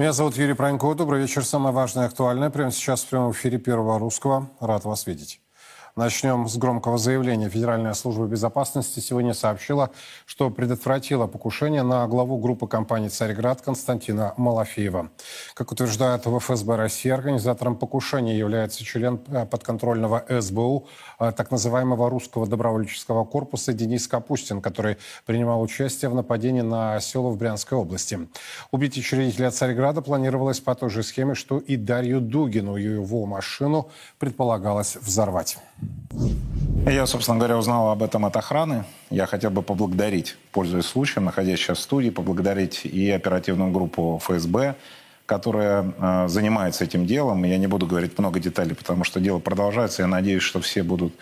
Меня зовут Юрий Пронько. Добрый вечер. Самое важное и актуальное прямо сейчас в прямом эфире Первого Русского. Рад вас видеть. Начнем с громкого заявления. Федеральная служба безопасности сегодня сообщила, что предотвратила покушение на главу группы компании «Царьград» Константина Малафеева. Как утверждают в ФСБ России, организатором покушения является член э, подконтрольного СБУ, э, так называемого русского добровольческого корпуса Денис Капустин, который принимал участие в нападении на село в Брянской области. Убить учредителя «Царьграда» планировалось по той же схеме, что и Дарью Дугину. Его машину предполагалось взорвать. Я, собственно говоря, узнал об этом от охраны. Я хотел бы поблагодарить, пользуясь случаем, находясь сейчас в студии, поблагодарить и оперативную группу ФСБ, которая э, занимается этим делом. Я не буду говорить много деталей, потому что дело продолжается. Я надеюсь, что все будут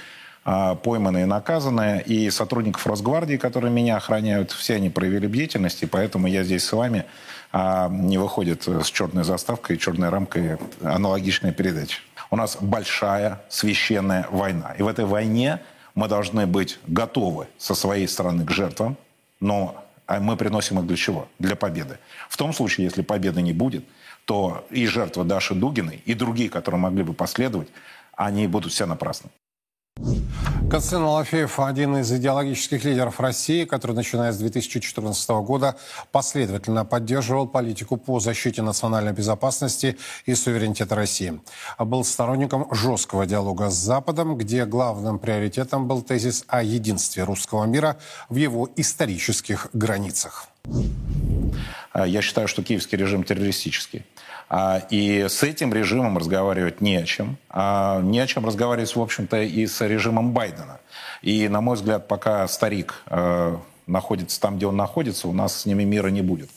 э, пойманы и наказаны. И сотрудников Росгвардии, которые меня охраняют, все они проявили бдительность, и поэтому я здесь с вами э, не выходит с черной заставкой и черной рамкой аналогичная передача. У нас большая священная война. И в этой войне мы должны быть готовы со своей стороны к жертвам, но а мы приносим их для чего? Для победы. В том случае, если победы не будет, то и жертвы Даши Дугиной, и другие, которые могли бы последовать, они будут все напрасны. Константин Малафеев – один из идеологических лидеров России, который, начиная с 2014 года, последовательно поддерживал политику по защите национальной безопасности и суверенитета России. Был сторонником жесткого диалога с Западом, где главным приоритетом был тезис о единстве русского мира в его исторических границах. Я считаю, что киевский режим террористический. А, и с этим режимом разговаривать не о чем. А не о чем разговаривать, в общем-то, и с режимом Байдена. И, на мой взгляд, пока старик э, находится там, где он находится, у нас с ними мира не будет.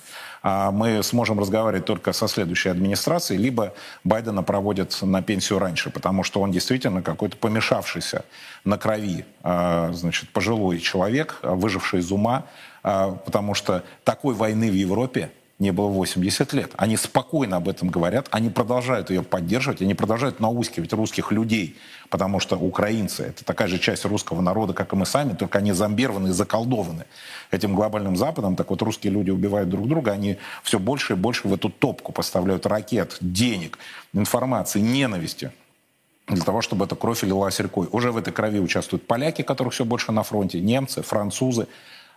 А мы сможем разговаривать только со следующей администрацией, либо Байдена проводят на пенсию раньше, потому что он действительно какой-то помешавшийся на крови, э, значит, пожилой человек, выживший из ума, э, потому что такой войны в Европе не было 80 лет. Они спокойно об этом говорят, они продолжают ее поддерживать, они продолжают наускивать русских людей, потому что украинцы — это такая же часть русского народа, как и мы сами, только они зомбированы и заколдованы этим глобальным Западом. Так вот, русские люди убивают друг друга, они все больше и больше в эту топку поставляют ракет, денег, информации, ненависти для того, чтобы эта кровь лилась рекой. Уже в этой крови участвуют поляки, которых все больше на фронте, немцы, французы,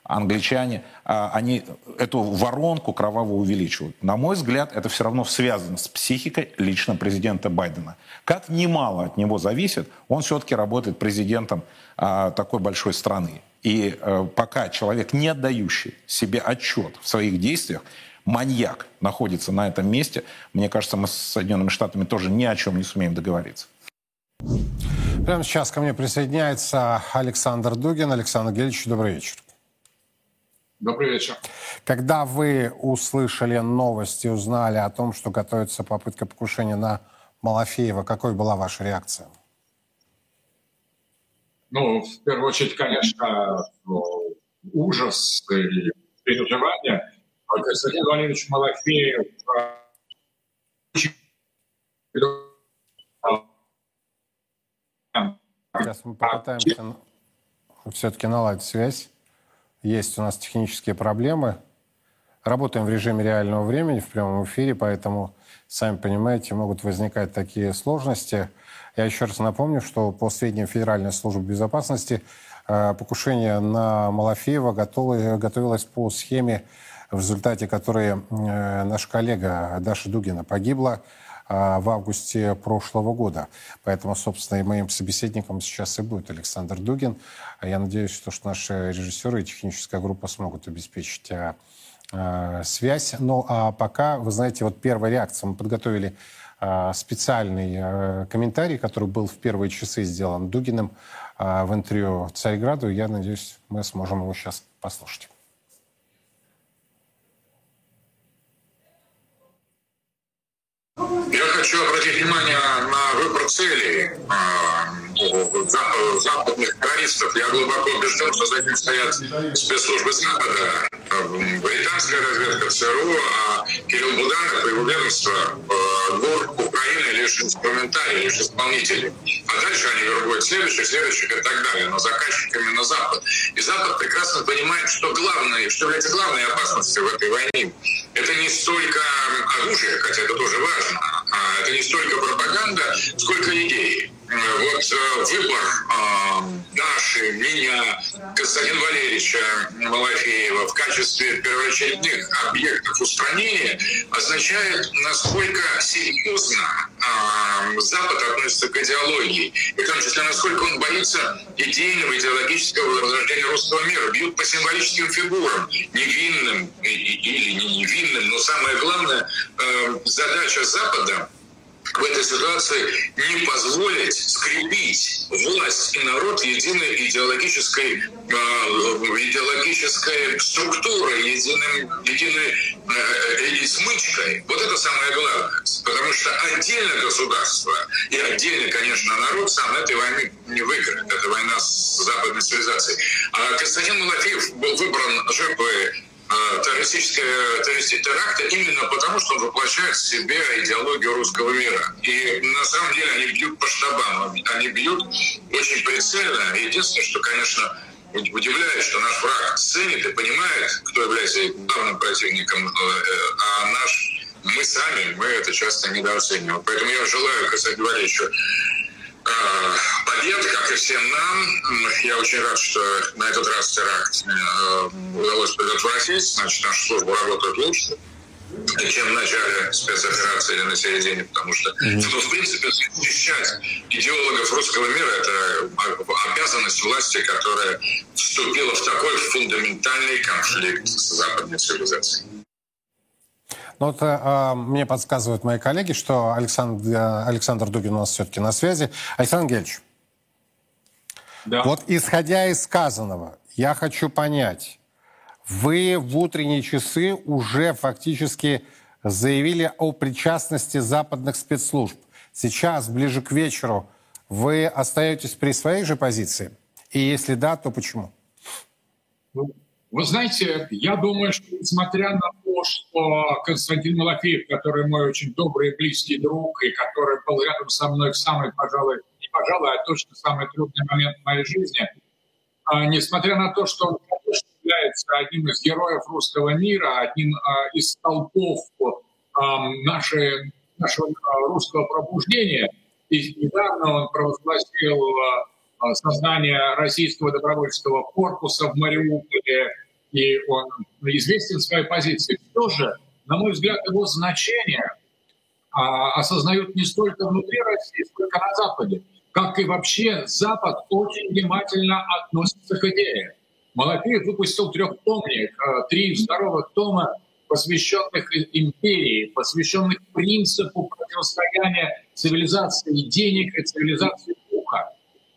англичане, а, они эту воронку кроваво увеличивают. На мой взгляд, это все равно связано с психикой лично президента Байдена. Как немало от него зависит, он все-таки работает президентом а, такой большой страны. И а, пока человек, не отдающий себе отчет в своих действиях, маньяк находится на этом месте, мне кажется, мы с Соединенными Штатами тоже ни о чем не сумеем договориться. Прямо сейчас ко мне присоединяется Александр Дугин. Александр Гельевич, добрый вечер. Добрый вечер. Когда вы услышали новости, узнали о том, что готовится попытка покушения на Малафеева, какой была ваша реакция? Ну, в первую очередь, конечно, ужас и переживания. Константин Валерьевич Малафеев Сейчас мы попытаемся все-таки наладить связь. Есть у нас технические проблемы. Работаем в режиме реального времени в прямом эфире, поэтому, сами понимаете, могут возникать такие сложности. Я еще раз напомню, что по сведениям Федеральной службы безопасности э, покушение на Малафеева готовилось по схеме, в результате которой э, наш коллега Даша Дугина погибла. А, в августе прошлого года. Поэтому, собственно, и моим собеседником сейчас и будет Александр Дугин. А я надеюсь, что, наши режиссеры и техническая группа смогут обеспечить а, связь. Ну, а пока, вы знаете, вот первая реакция. Мы подготовили специальный комментарий, который был в первые часы сделан Дугиным в интервью Царьграду. Я надеюсь, мы сможем его сейчас послушать. Хочу обратить внимание на выбор целей а, западных террористов. Я глубоко убежден, что за этим стоят спецслужбы Запада. британская разведка ЦРУ, а Кирилл Буданов и его ведомство двор Украины лишь инструментарий, лишь исполнители. А дальше они вербуют следующих, следующих и так далее. Но заказчик именно Запад. И Запад прекрасно понимает, что главное, что является главной опасностью в этой войне. Это не столько оружие, хотя это тоже важно, а это не столько пропаганда, сколько идеи. Вот э, выбор э, Даши, меня, Константина Валерьевича Малафеева в качестве первоочередных объектов устранения означает, насколько серьезно э, Запад относится к идеологии, и в том числе, насколько он боится идейного, идеологического возрождения русского мира. Бьют по символическим фигурам, невинным или не невинным, но самое главное, задача Запада в этой ситуации не позволить скрепить власть и народ единой идеологической, э, идеологической структурой, единым, единой э, смычкой. Вот это самое главное. Потому что отдельно государство и отдельно, конечно, народ сам этой войны не выиграет. Это война с западной цивилизацией. А Константин Малафеев был выбран жертвой террористическое, террористические теракты именно потому, что он воплощает в себе идеологию русского мира. И на самом деле они бьют по штабам, они бьют очень прицельно. Единственное, что, конечно, удивляет, что наш враг ценит и понимает, кто является главным противником, э, а наш мы сами, мы это часто недооцениваем. Поэтому я желаю Э, побед, как и всем нам. Я очень рад, что на этот раз теракт э, удалось предотвратить. Значит, наша служба работает лучше чем в начале спецоперации или на середине, потому что, mm-hmm. ну, в принципе, защищать идеологов русского мира – это обязанность власти, которая вступила в такой фундаментальный конфликт с западной цивилизацией. Ну, вот а, мне подсказывают мои коллеги, что Александр, Александр Дугин у нас все-таки на связи. Александр Гельевич, да. вот исходя из сказанного, я хочу понять, вы в утренние часы уже фактически заявили о причастности западных спецслужб. Сейчас, ближе к вечеру, вы остаетесь при своей же позиции? И если да, то почему? Ну, вы знаете, я думаю, что несмотря на то, что Константин Малафеев, который мой очень добрый и близкий друг, и который был рядом со мной в самый, пожалуй, пожалуй, а точно самый трудный момент в моей жизни, а, несмотря на то, что он, конечно, является одним из героев русского мира, одним а, из столпов нашей, нашего русского пробуждения, и недавно он провозгласил создание российского добровольческого корпуса в Мариуполе, и он известен своей позиции. Все же, на мой взгляд, его значение осознают не столько внутри России, сколько на Западе. Как и вообще Запад очень внимательно относится к идее. Малафеев выпустил трехтомник, а, три второго тома, посвященных империи, посвященных принципу противостояния цивилизации денег и цивилизации духа.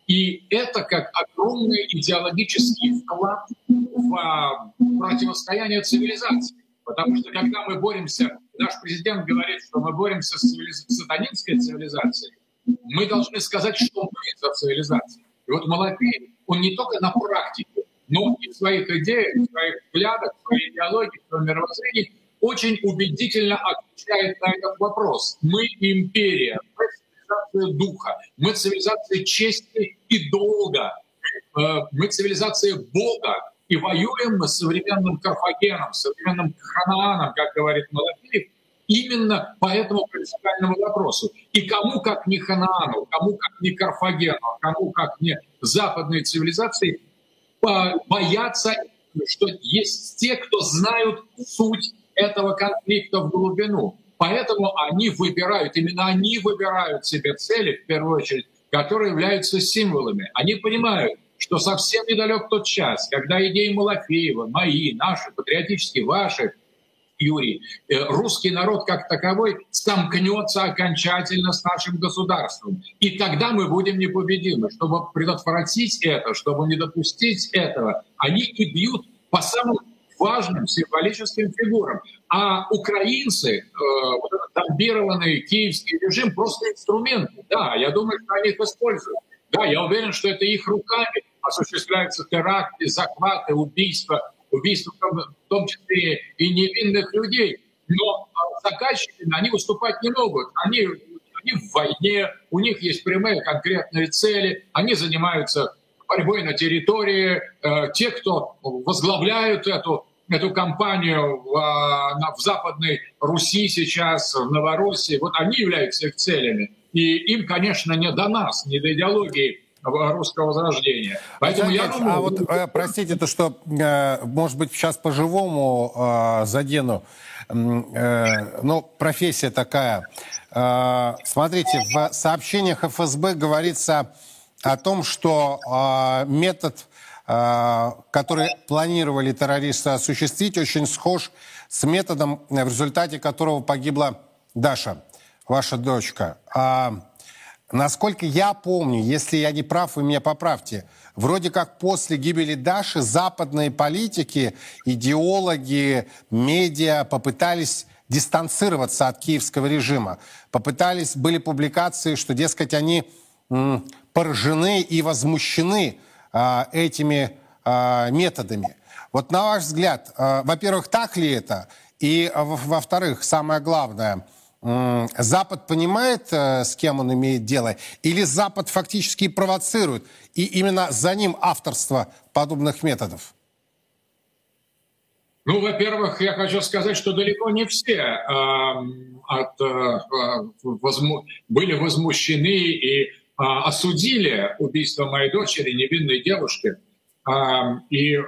И это как огромный идеологический вклад в а, противостояние цивилизации. Потому что когда мы боремся, наш президент говорит, что мы боремся с цивилиз... сатанинской цивилизацией, мы должны сказать, что мы за цивилизацию. И вот Малафей, он не только на практике, но и в своих идеях, в своих взглядах, в своей идеологии, в своем мировоззрении очень убедительно отвечает на этот вопрос. Мы империя, цивилизация духа, мы цивилизация чести и долга, э, мы цивилизация Бога, и воюем мы с современным Карфагеном, современным Ханааном, как говорит Малафеев, именно по этому принципиальному вопросу. И кому, как не Ханаану, кому, как не Карфагену, кому, как не западной цивилизации, боятся, что есть те, кто знают суть этого конфликта в глубину. Поэтому они выбирают, именно они выбирают себе цели, в первую очередь, которые являются символами. Они понимают, что совсем недалек тот час, когда идеи Малафеева, мои, наши, патриотические, ваши, Юрий, э, русский народ как таковой сомкнется окончательно с нашим государством. И тогда мы будем непобедимы. Чтобы предотвратить это, чтобы не допустить этого, они и бьют по самым важным символическим фигурам. А украинцы, э, киевский режим, просто инструменты. Да, я думаю, что они их используют. Да, я уверен, что это их руками осуществляются теракты, захваты, убийства убийство в том числе и невинных людей. Но заказчики, они выступать не могут. Они, они в войне, у них есть прямые конкретные цели, они занимаются борьбой на территории. Те, кто возглавляют эту эту кампанию в, на, в Западной Руси сейчас, в Новороссии, вот они являются их целями. И им, конечно, не до нас, не до идеологии русского возрождения. Поэтому я думаю... А вот, э, простите, то что, э, может быть, сейчас по-живому э, задену, ну, профессия такая. Смотрите, в сообщениях ФСБ говорится о том, что метод, который планировали террористы осуществить, очень схож с методом, в результате которого погибла Даша, ваша дочка. Насколько я помню, если я не прав, вы меня поправьте, вроде как после гибели Даши западные политики, идеологи, медиа попытались дистанцироваться от киевского режима. Попытались, были публикации, что, дескать, они поражены и возмущены а, этими а, методами. Вот на ваш взгляд, а, во-первых, так ли это? И, во-вторых, самое главное – Запад понимает, э, с кем он имеет дело, или Запад фактически провоцирует, и именно за ним авторство подобных методов? Ну, во-первых, я хочу сказать, что далеко не все э, от, э, возму... были возмущены и э, осудили убийство моей дочери, невинной девушки. Э, и э,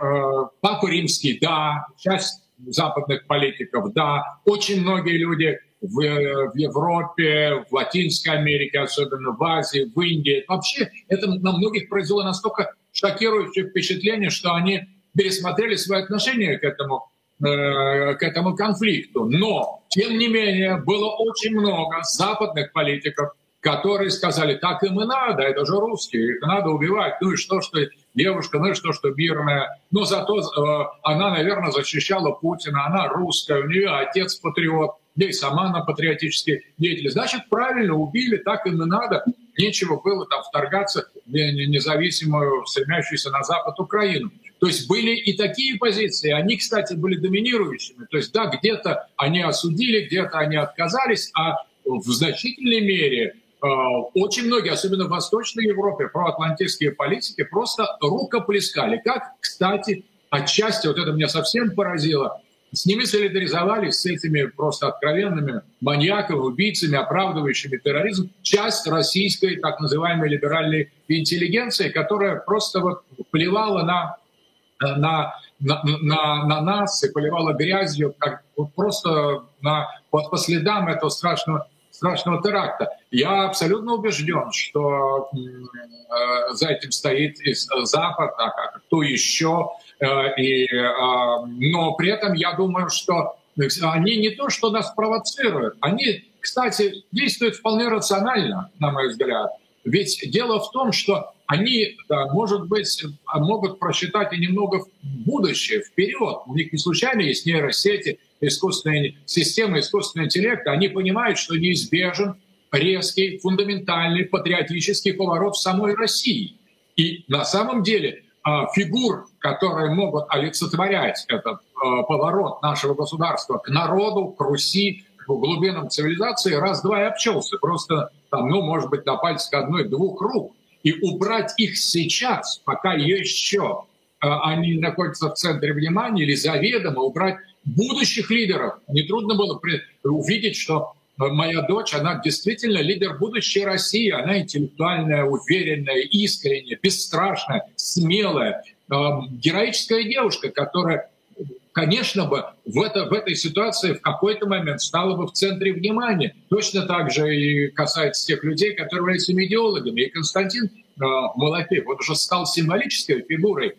Папа Римский, да, часть западных политиков, да, очень многие люди в, в Европе, в Латинской Америке, особенно в Азии, в Индии. Вообще это на многих произвело настолько шокирующее впечатление, что они пересмотрели свои отношения к этому, э, к этому конфликту. Но, тем не менее, было очень много западных политиков, которые сказали, так им и надо, это же русские, их надо убивать. Ну и что, что девушка, ну и что, что мирная. Но зато э, она, наверное, защищала Путина, она русская, у нее отец патриот да и сама на патриотические деятели. Значит, правильно убили, так им и надо. Нечего было там вторгаться в независимую, стремящуюся на Запад Украину. То есть были и такие позиции, они, кстати, были доминирующими. То есть, да, где-то они осудили, где-то они отказались, а в значительной мере э, очень многие, особенно в Восточной Европе, проатлантические политики просто рукоплескали. Как, кстати, отчасти, вот это меня совсем поразило, с ними солидаризовались, с этими просто откровенными маньяками, убийцами, оправдывающими терроризм, часть российской так называемой либеральной интеллигенции, которая просто вот плевала на, на, на, на, на нас и поливала грязью, как вот просто на, вот по следам этого страшного страшного теракта. Я абсолютно убежден, что э, за этим стоит и Запад, а кто еще. Э, и, э, но при этом я думаю, что они не то, что нас провоцируют, они, кстати, действуют вполне рационально, на мой взгляд. Ведь дело в том, что они, может быть, могут просчитать и немного в будущее, вперед. У них не случайно есть нейросети, искусственные системы, искусственного интеллекта. Они понимают, что неизбежен резкий, фундаментальный патриотический поворот в самой России. И на самом деле а, фигур, которые могут олицетворять этот а, поворот нашего государства к народу, к Руси, к глубинам цивилизации, раз-два и обчелся. Просто, там, ну, может быть, на пальцах одной-двух рук. И убрать их сейчас, пока еще а, они находятся в центре внимания, или заведомо убрать будущих лидеров. Нетрудно было увидеть, что моя дочь, она действительно лидер будущей России. Она интеллектуальная, уверенная, искренняя, бесстрашная, смелая, э, героическая девушка, которая, конечно бы, в, это, в этой ситуации в какой-то момент стала бы в центре внимания. Точно так же и касается тех людей, которые являются идеологами. И Константин э, Малафеев, он уже стал символической фигурой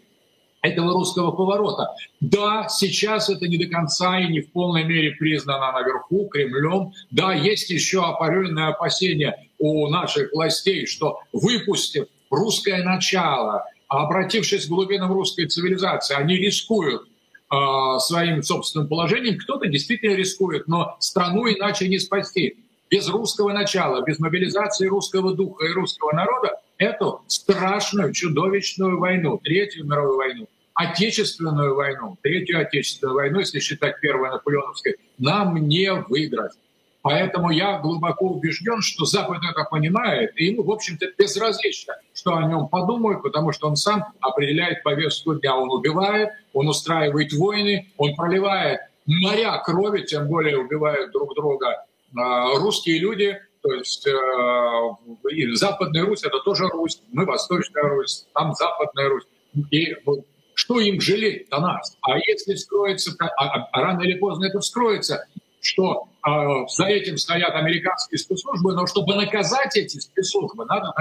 этого русского поворота. Да, сейчас это не до конца и не в полной мере признано наверху Кремлем. Да, есть еще определенные опасения у наших властей, что выпустив русское начало, обратившись к глубинам русской цивилизации, они рискуют э, своим собственным положением. Кто-то действительно рискует, но страну иначе не спасти. Без русского начала, без мобилизации русского духа и русского народа эту страшную, чудовищную войну, Третью мировую войну, Отечественную войну, Третью Отечественную войну, если считать Первой Наполеоновской, нам не выиграть. Поэтому я глубоко убежден, что Запад это понимает, и ему, в общем-то, безразлично, что о нем подумают, потому что он сам определяет повестку дня. Он убивает, он устраивает войны, он проливает моря крови, тем более убивают друг друга а, русские люди, то есть э, Западная Русь это тоже Русь, мы Восточная Русь, там Западная Русь. И вот что им жалеть до нас? А если вскроется, а, а, а рано или поздно это вскроется, что за этим стоят американские спецслужбы, но чтобы наказать эти спецслужбы, надо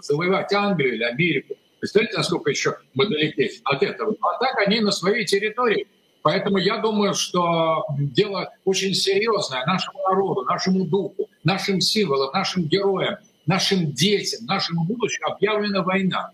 завоевать Англию или Америку. Представляете, насколько еще мы далеки от этого? А так они на своей территории. Поэтому я думаю, что дело очень серьезное нашему народу, нашему духу, нашим символам, нашим героям, нашим детям, нашему будущему объявлена война.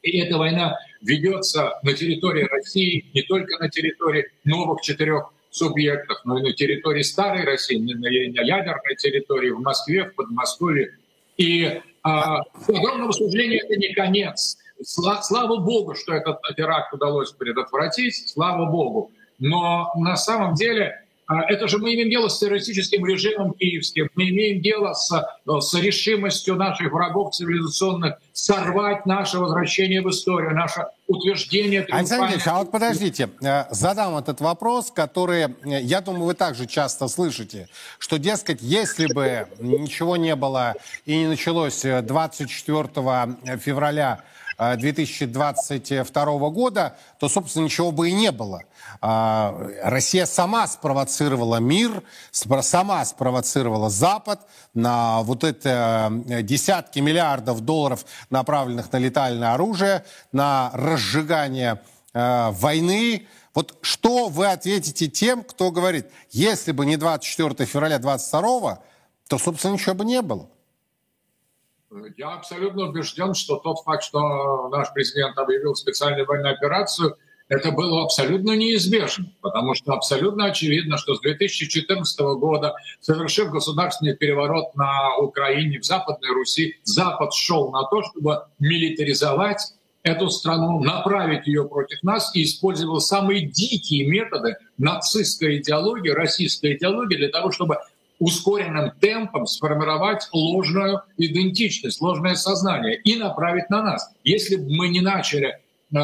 И эта война ведется на территории России, не только на территории новых четырех субъектов, но и на территории старой России, на ядерной территории, в Москве, в Подмосковье. И а, к огромному сожалению, это не конец. Слава Богу, что этот теракт удалось предотвратить, слава Богу. Но на самом деле а, это же мы имеем дело с террористическим режимом киевским, мы имеем дело с, с решимостью наших врагов цивилизационных сорвать наше возвращение в историю, наше утверждение... Александр Ильич, а вот подождите, э, задам этот вопрос, который, э, я думаю, вы также часто слышите, что, дескать, если бы ничего не было и не началось 24 э, февраля 2022 года, то, собственно, ничего бы и не было. А, Россия сама спровоцировала мир, сама спровоцировала Запад на вот это э, десятки миллиардов долларов, направленных на летальное оружие, на разжигание э, войны. Вот что вы ответите тем, кто говорит, если бы не 24 февраля 22 то, собственно, ничего бы не было? Я абсолютно убежден, что тот факт, что наш президент объявил специальную военную операцию – это было абсолютно неизбежно, потому что абсолютно очевидно, что с 2014 года, совершив государственный переворот на Украине, в Западной Руси, Запад шел на то, чтобы милитаризовать эту страну, направить ее против нас и использовал самые дикие методы нацистской идеологии, российской идеологии для того, чтобы ускоренным темпом сформировать ложную идентичность, ложное сознание и направить на нас. Если бы мы не начали Э,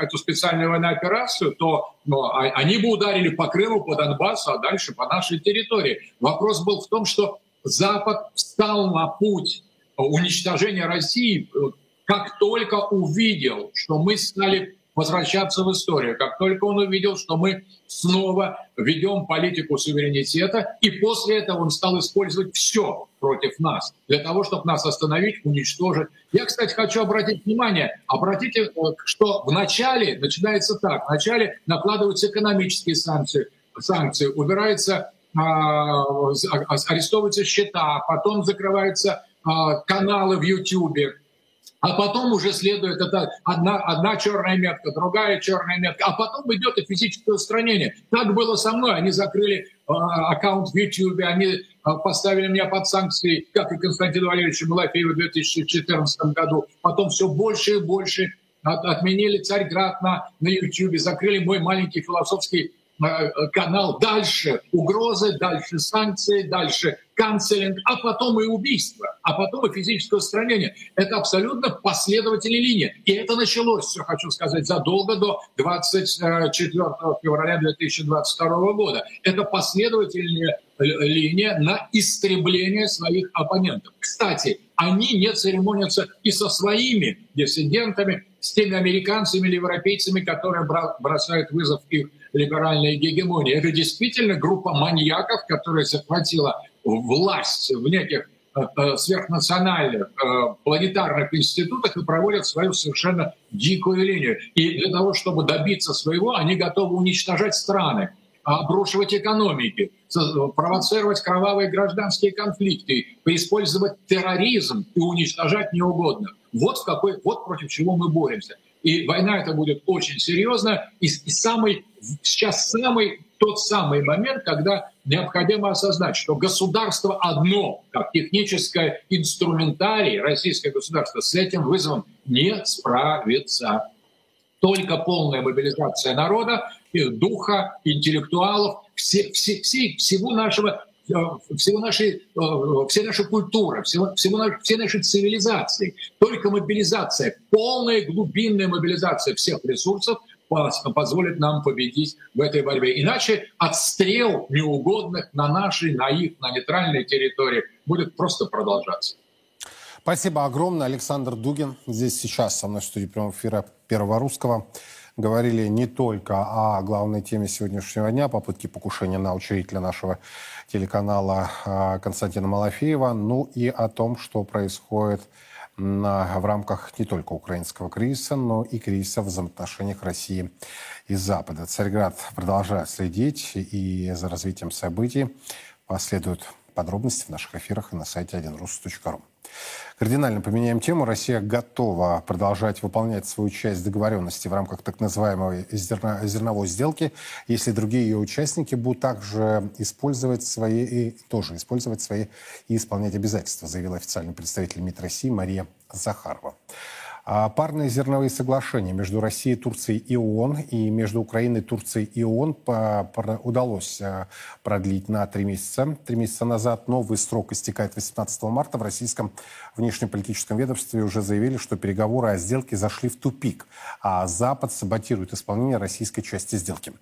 эту специальную военную операцию, то ну, а, они бы ударили по Крыму, по Донбассу, а дальше по нашей территории. Вопрос был в том, что Запад встал на путь уничтожения России, э, как только увидел, что мы стали возвращаться в историю. Как только он увидел, что мы снова ведем политику суверенитета, и после этого он стал использовать все против нас, для того, чтобы нас остановить, уничтожить. Я, кстати, хочу обратить внимание, обратите, что в начале начинается так, в начале накладываются экономические санкции, санкции убирается, а, а, арестовываются счета, потом закрываются а, каналы в Ютьюбе, а потом уже следует это одна, одна черная метка, другая черная метка, а потом идет и физическое устранение. Так было со мной. Они закрыли э, аккаунт в YouTube, они э, поставили меня под санкции, как и Константин Валерьевич Малафеев в 2014 году. Потом все больше и больше от, отменили Царьград на, на YouTube, закрыли мой маленький философский канал дальше угрозы, дальше санкции, дальше канцелинг, а потом и убийство, а потом и физическое устранение. Это абсолютно последовательная линия. И это началось, все хочу сказать, задолго до 24 февраля 2022 года. Это последовательная линия на истребление своих оппонентов. Кстати, они не церемонятся и со своими диссидентами, с теми американцами или европейцами, которые бросают вызов их либеральной гегемонии. Это действительно группа маньяков, которая захватила власть в неких э, э, сверхнациональных э, планетарных институтах и проводят свою совершенно дикую линию. И для того, чтобы добиться своего, они готовы уничтожать страны, обрушивать экономики, провоцировать кровавые гражданские конфликты, использовать терроризм и уничтожать неугодных. Вот, в какой, вот против чего мы боремся. И война это будет очень серьезно. И, самый, сейчас самый тот самый момент, когда необходимо осознать, что государство одно, как техническое инструментарий, российское государство с этим вызовом не справится. Только полная мобилизация народа, духа, интеллектуалов, все, все, все, всего нашего э, всего нашей, э, всей нашей культуры, всего, всего, всей нашей цивилизации. Только мобилизация, полная глубинная мобилизация всех ресурсов позволит нам победить в этой борьбе. Иначе отстрел неугодных на нашей, на их, на нейтральной территории будет просто продолжаться. Спасибо огромное. Александр Дугин здесь сейчас со мной в студии прямого эфира Первого Русского. Говорили не только о главной теме сегодняшнего дня, попытке покушения на учредителя нашего телеканала а, Константина Малафеева, ну и о том, что происходит в рамках не только украинского кризиса, но и кризиса в взаимоотношениях России и Запада. Царьград продолжает следить и за развитием событий последуют подробности в наших эфирах и на сайте 1rus.ru. Кардинально поменяем тему. Россия готова продолжать выполнять свою часть договоренности в рамках так называемой зерно, зерновой сделки, если другие ее участники будут также использовать свои, и тоже использовать свои и исполнять обязательства, заявил официальный представитель МИД России Мария Захарова. А парные зерновые соглашения между Россией, Турцией и ООН и между Украиной, Турцией и ООН удалось а, продлить на три месяца. Три месяца назад новый срок истекает 18 марта. В российском внешнеполитическом ведомстве уже заявили, что переговоры о сделке зашли в тупик, а Запад саботирует исполнение российской части сделки.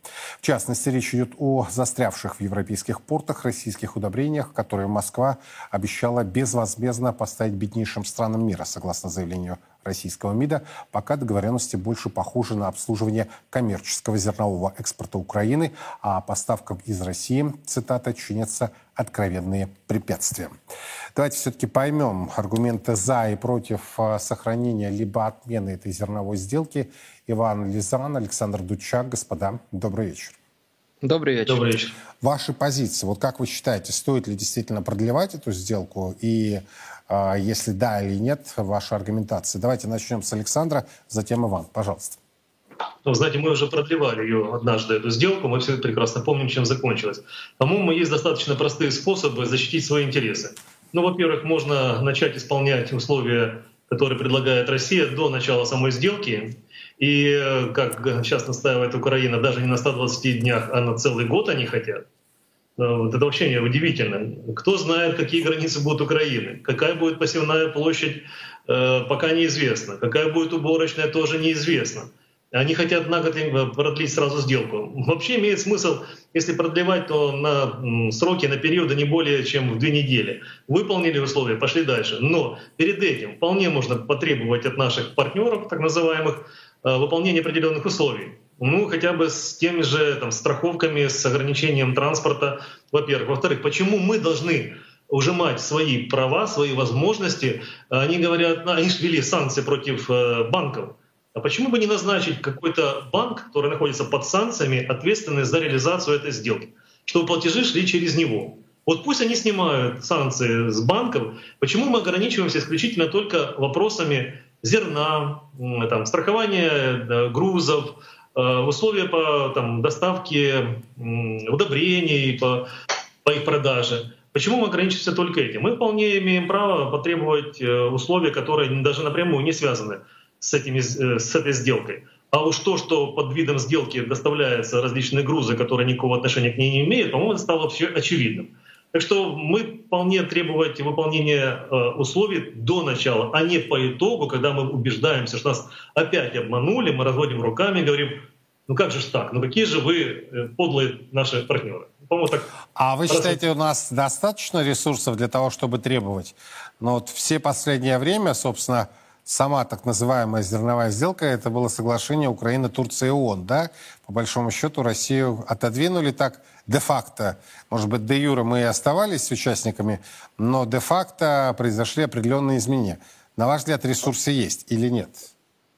В частности, речь идет о застрявших в европейских портах российских удобрениях, которые Москва обещала безвозмездно поставить беднейшим странам мира, согласно заявлению российского МИДа, пока договоренности больше похожи на обслуживание коммерческого зернового экспорта Украины, а поставкам из России, цитата, чинятся откровенные препятствия. Давайте все-таки поймем аргументы за и против а, сохранения либо отмены этой зерновой сделки. Иван Лизан, Александр Дучак. Господа, добрый вечер. Добрый вечер. Добрый вечер. Ваши позиции. Вот как вы считаете, стоит ли действительно продлевать эту сделку? И если да или нет, ваша аргументация. Давайте начнем с Александра, затем Иван. Пожалуйста. Ну, знаете, мы уже продлевали ее однажды, эту сделку, мы все прекрасно помним, чем закончилось. По-моему, есть достаточно простые способы защитить свои интересы. Ну, во-первых, можно начать исполнять условия, которые предлагает Россия до начала самой сделки. И, как сейчас настаивает Украина, даже не на 120 днях, а на целый год они хотят. Э, вот это вообще удивительно. Кто знает, какие границы будут Украины, какая будет посевная площадь, э, пока неизвестно, какая будет уборочная, тоже неизвестно. Они хотят на год продлить сразу сделку. Вообще имеет смысл, если продлевать, то на сроки, на периоды не более чем в две недели. Выполнили условия, пошли дальше. Но перед этим вполне можно потребовать от наших партнеров, так называемых, э, выполнения определенных условий. Ну, хотя бы с теми же там, страховками, с ограничением транспорта, во-первых. Во-вторых, почему мы должны ужимать свои права, свои возможности? Они говорят, ну, они ввели санкции против э, банков. А почему бы не назначить какой-то банк, который находится под санкциями, ответственный за реализацию этой сделки, чтобы платежи шли через него? Вот пусть они снимают санкции с банков. Почему мы ограничиваемся исключительно только вопросами зерна, там, страхования грузов, Э, условия по там, доставке удобрений, по, по их продаже. Почему мы ограничимся только этим? Мы вполне имеем право потребовать э, условия, которые даже напрямую не связаны с, этими, э, с этой сделкой. А уж то, что под видом сделки доставляются различные грузы, которые никакого отношения к ней не имеют, по-моему, стало все очевидным. Так что мы вполне требовать выполнения э, условий до начала, а не по итогу, когда мы убеждаемся, что нас опять обманули, мы разводим руками и говорим, ну как же так, ну какие же вы э, подлые наши партнеры. так а вы считаете, у нас достаточно ресурсов для того, чтобы требовать? Но вот все последнее время, собственно, сама так называемая зерновая сделка, это было соглашение Украины, Турции и ООН, да? По большому счету Россию отодвинули так де-факто. Может быть, де-юра мы и оставались участниками, но де-факто произошли определенные изменения. На ваш взгляд, ресурсы есть или нет?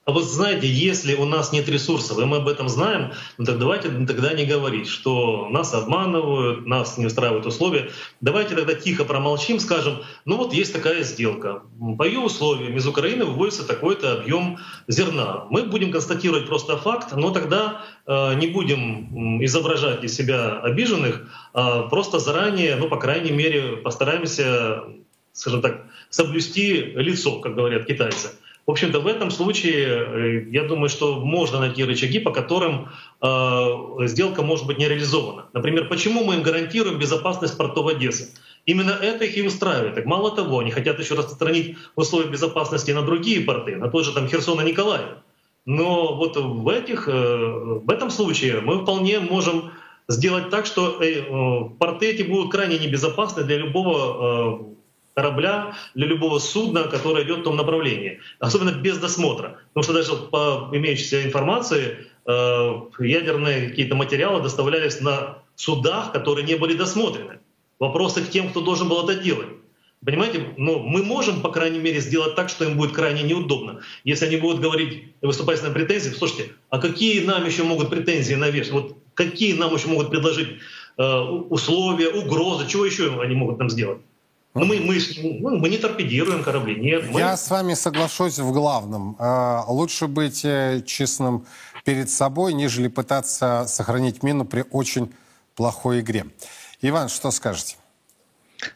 А вот знаете, если у нас нет ресурсов, и мы об этом знаем, ну давайте тогда не говорить, что нас обманывают, нас не устраивают условия. Давайте тогда тихо промолчим, скажем, ну вот есть такая сделка. По ее условиям из Украины выводится такой-то объем зерна. Мы будем констатировать просто факт, но тогда э, не будем изображать из себя обиженных, а просто заранее, ну по крайней мере, постараемся, скажем так, соблюсти лицо, как говорят китайцы. В общем-то, в этом случае э, я думаю, что можно найти рычаги, по которым э, сделка может быть не реализована. Например, почему мы им гарантируем безопасность портов Одессы? Именно это их и устраивает. Так мало того, они хотят еще распространить условия безопасности на другие порты, на тот же там Херсон и Николаев. Но вот в, этих, э, в этом случае мы вполне можем сделать так, что э, порты эти будут крайне небезопасны для любого корабля, для любого судна, которое идет в том направлении, особенно без досмотра. Потому что даже по имеющейся информации э, ядерные какие-то материалы доставлялись на судах, которые не были досмотрены. Вопросы к тем, кто должен был это делать. Понимаете, ну, мы можем, по крайней мере, сделать так, что им будет крайне неудобно. Если они будут говорить, выступать с нами претензии, слушайте, а какие нам еще могут претензии навешать? Вот какие нам еще могут предложить э, условия, угрозы, чего еще они могут нам сделать? Ну, мы, мы, ну, мы не торпедируем корабли, нет. Мы... Я с вами соглашусь в главном. А, лучше быть э, честным перед собой, нежели пытаться сохранить мину при очень плохой игре. Иван, что скажете?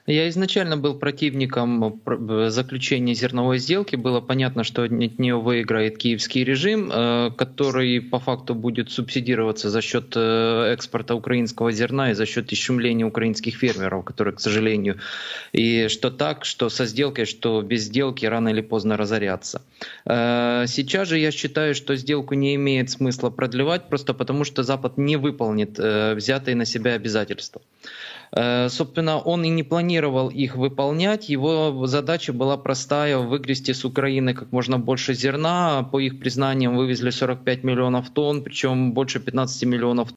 Я изначально был противником э, заключения зерновой сделки. Было понятно, что от нее выиграет киевский режим, э, который по факту будет субсидироваться за счет э, экспорта украинского зерна и за счет ищемления украинских фермеров, которые, к сожалению, и что так, что со сделкой, что без сделки рано или поздно разорятся. Сейчас же я считаю, что сделку не имеет смысла продлевать, просто потому что Запад не выполнит взятые на себя обязательства. Э, собственно, он и не планировал их выполнять. Его задача была простая – выгрести с Украины как можно больше зерна. По их признаниям вывезли 45 миллионов тонн, причем больше 15 миллионов